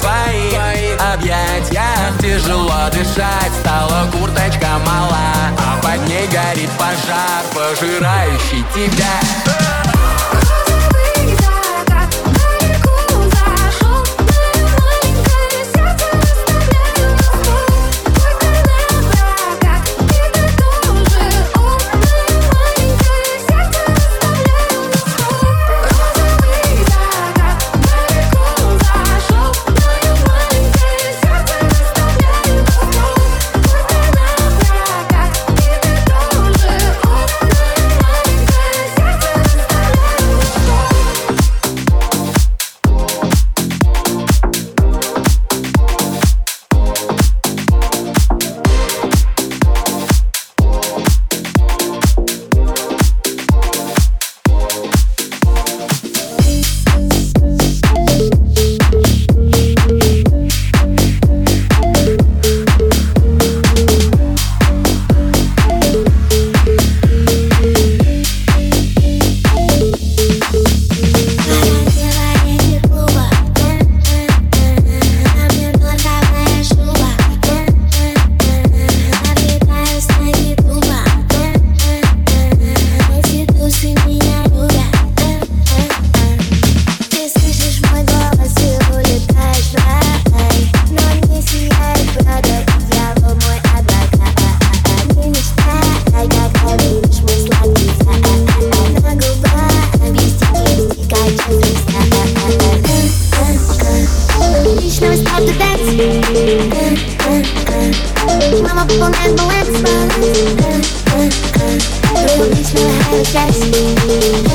твоих объятиях Тяжело дышать стала курточка мала А под ней горит пожар, пожирающий тебя. the chest.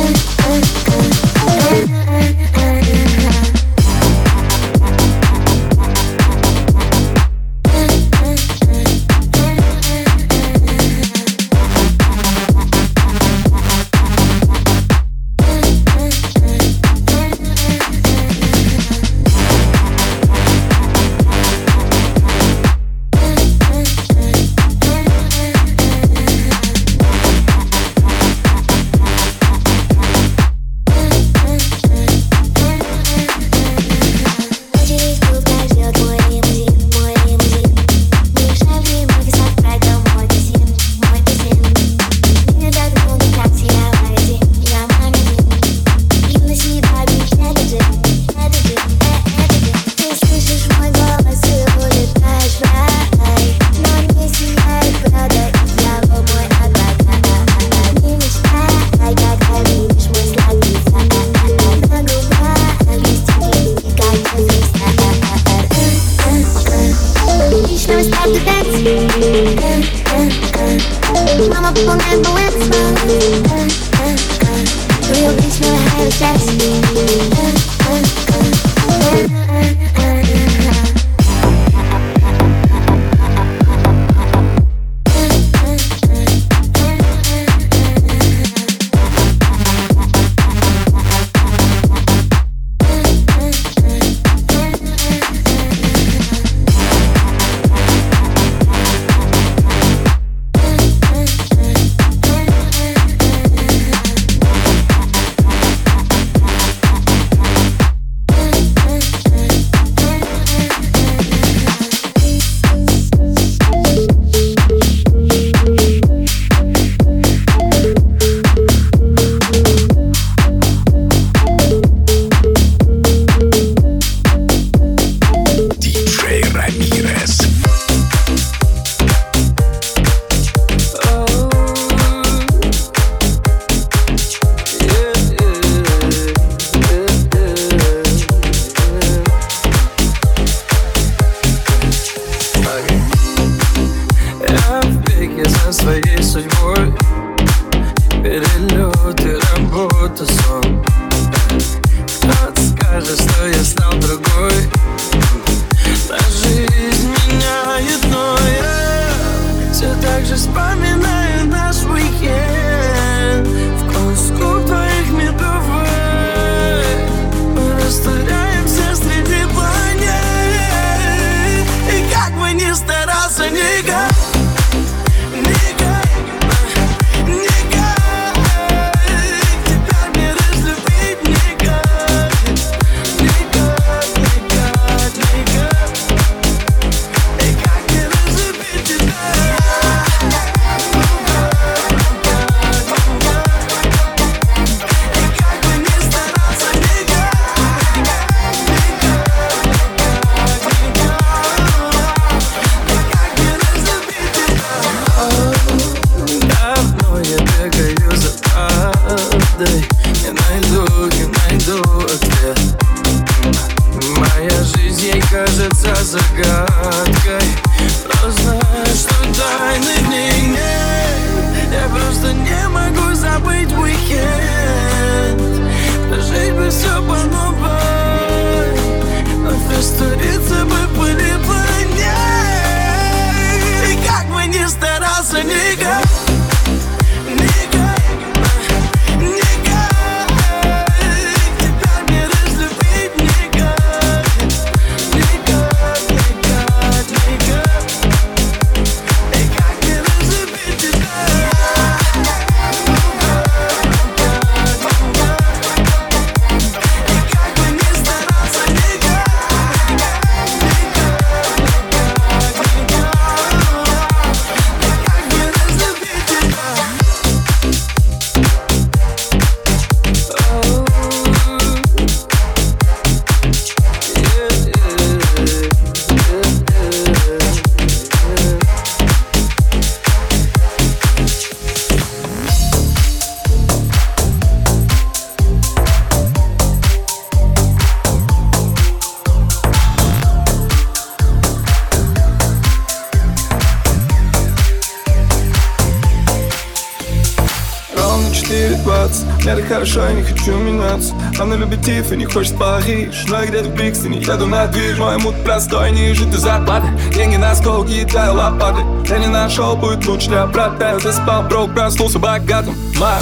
Тиф и не хочет Париж Но я где-то в Брикстоне, еду на движ Мой мут простой, не жить из зарплаты Деньги на стол, кидаю лопаты Я не нашел, будет лучше для брата Ты спал, брок, проснулся богатым Мар,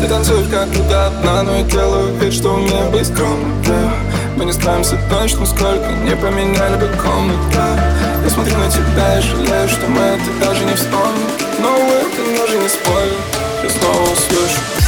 ты танцуешь как будто одна Но я делаю вид, что меня быть скромным Мы не справимся точно, сколько не поменяли бы комнаты Я смотрю на тебя и жалею, что мы это даже не вспомним Но это даже не спойлер Я снова услышу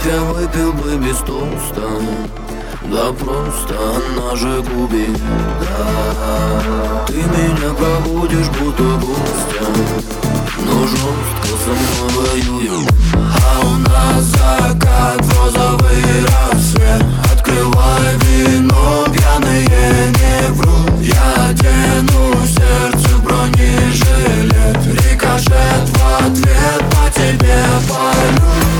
Вдруг я выпил бы без тоста. Да просто она же губит да. Ты меня пробудишь, будто гостя. Но жестко со мной воюю А у нас закат розовый рассвет. Открывай вино, пьяные не вру. Я одену сердце бронежилет Рикошет в ответ по тебе полю.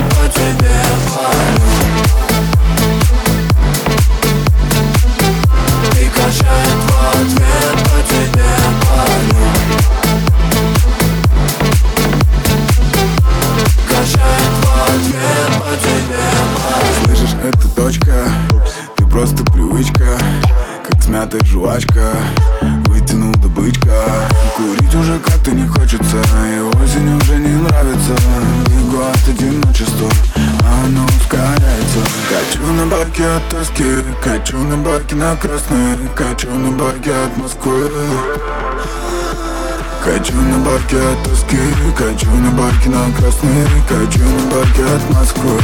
привычка Как смятая жвачка Вытянул добычка Курить уже как-то не хочется И осень уже не нравится. Бегу от одиночества Оно ускоряется. Качу на барке от тоски Качу на барке на красной Качу на барке от Москвы. Качу на барке от тоски Качу на барке на красной Качу на барке от Москвы.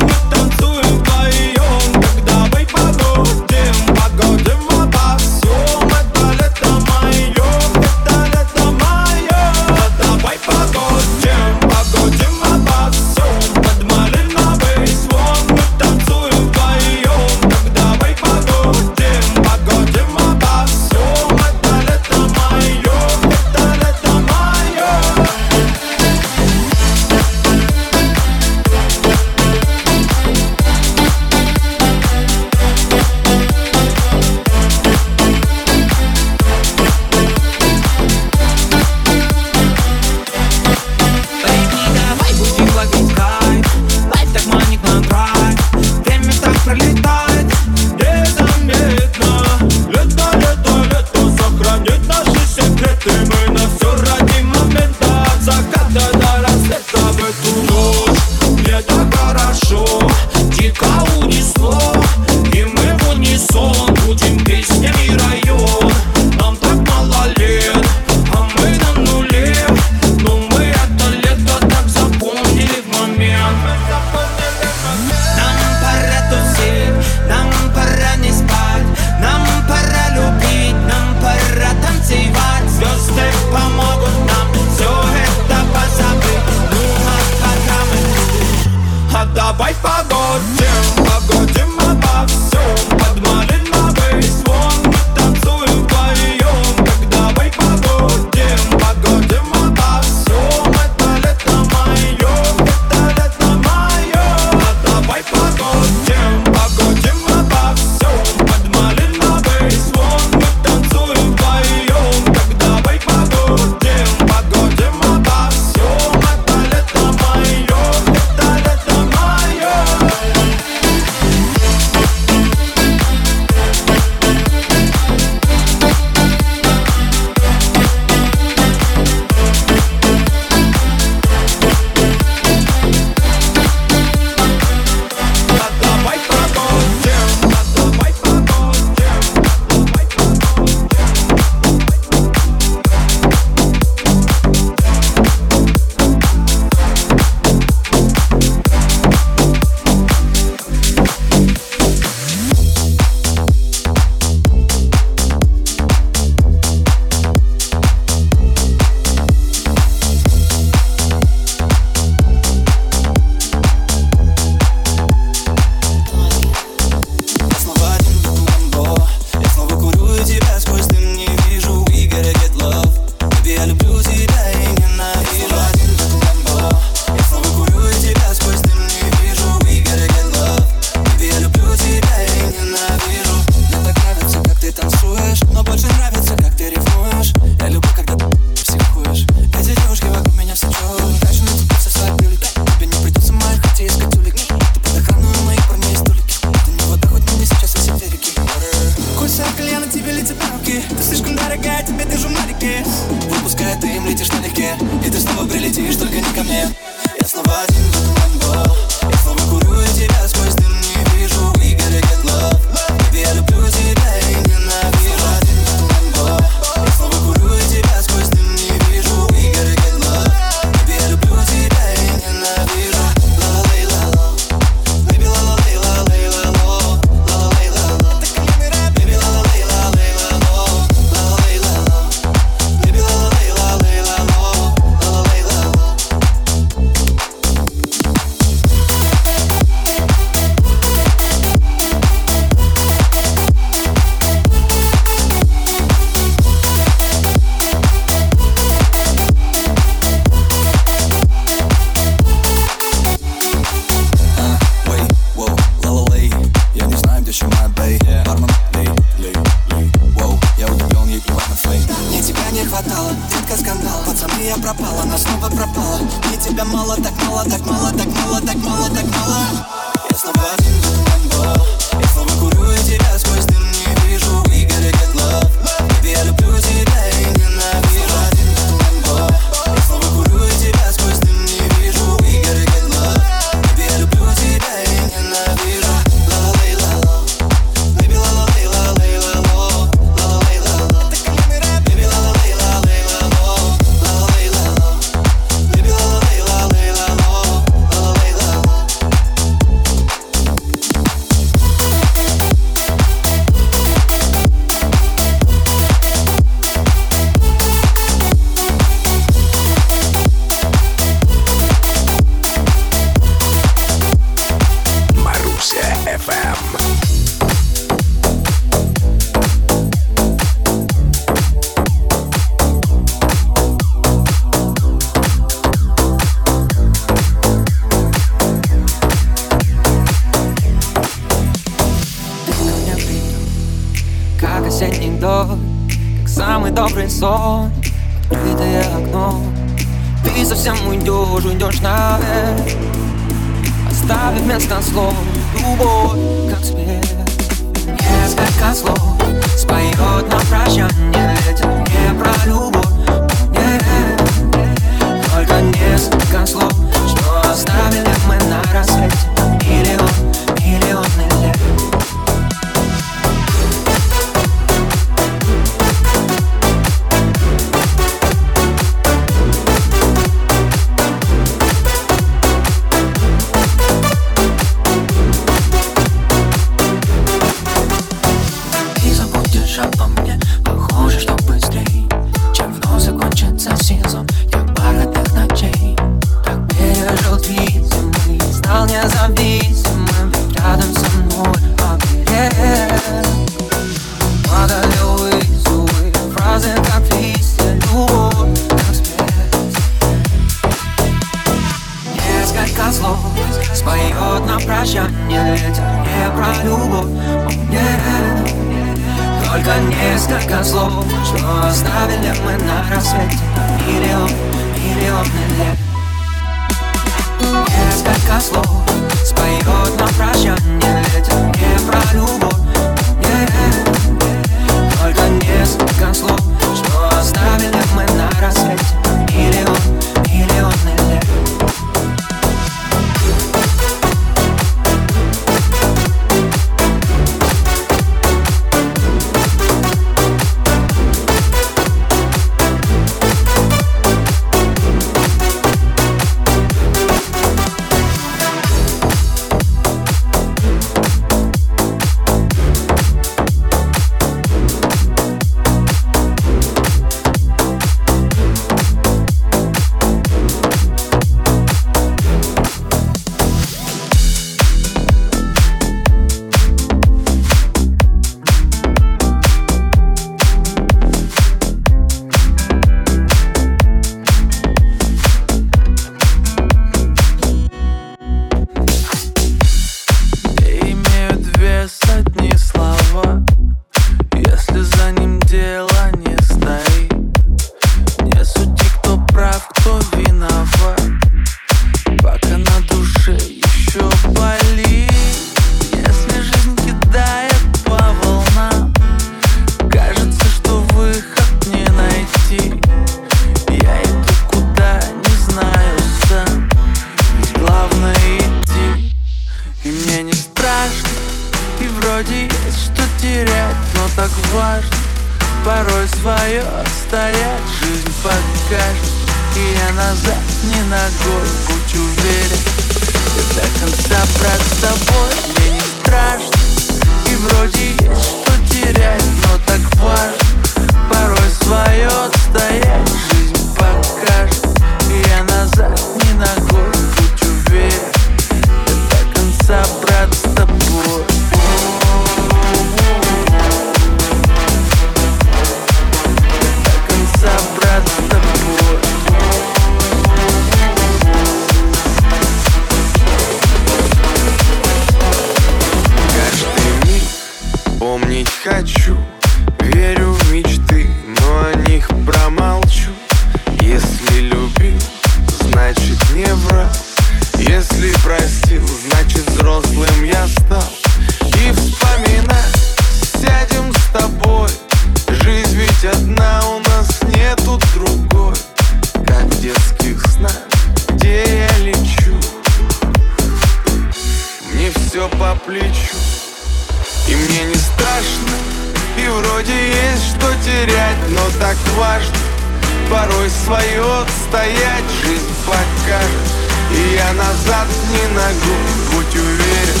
свою отстоять. Жизнь покажет, и я назад не ногу. Будь уверен,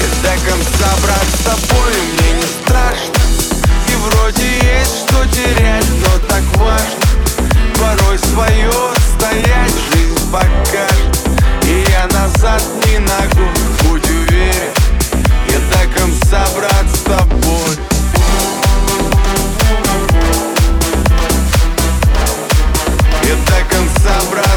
я до конца, брат, с тобой Мне не страшно, и вроде есть что терять Но так важно, порой свое отстоять. Жизнь покажет, и я назад не ногу. Будь уверен, я до конца, брат, с тобой. собрать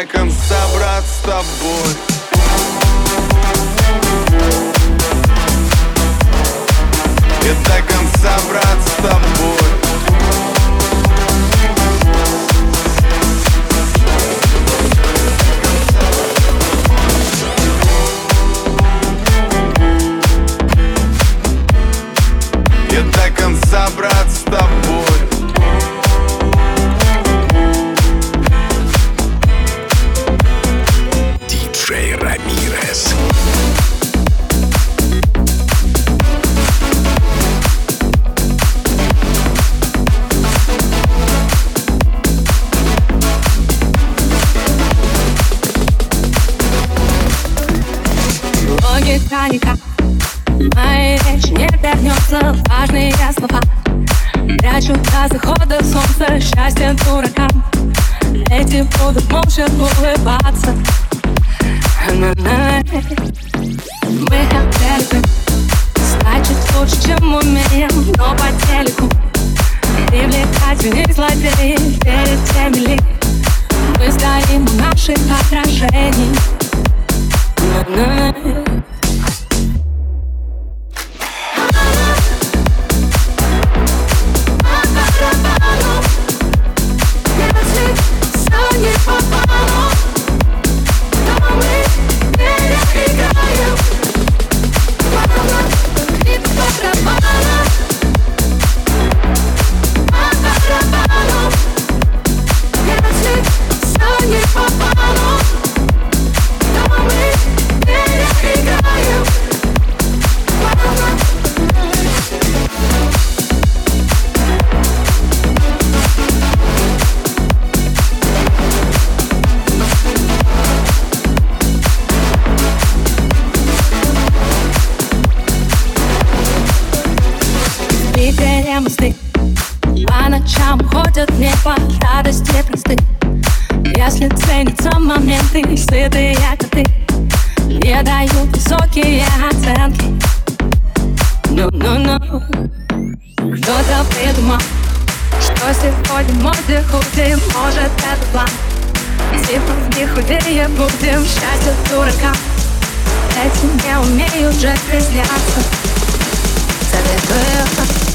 до конца, брат, с тобой. моменты сытые коты Не дают высокие оценки. Ну-ну-ну. Кто-то придумал, что сегодня моде худеем Может это план. Типа не худее будем счастье дурака Эти не умеют же призняться Советую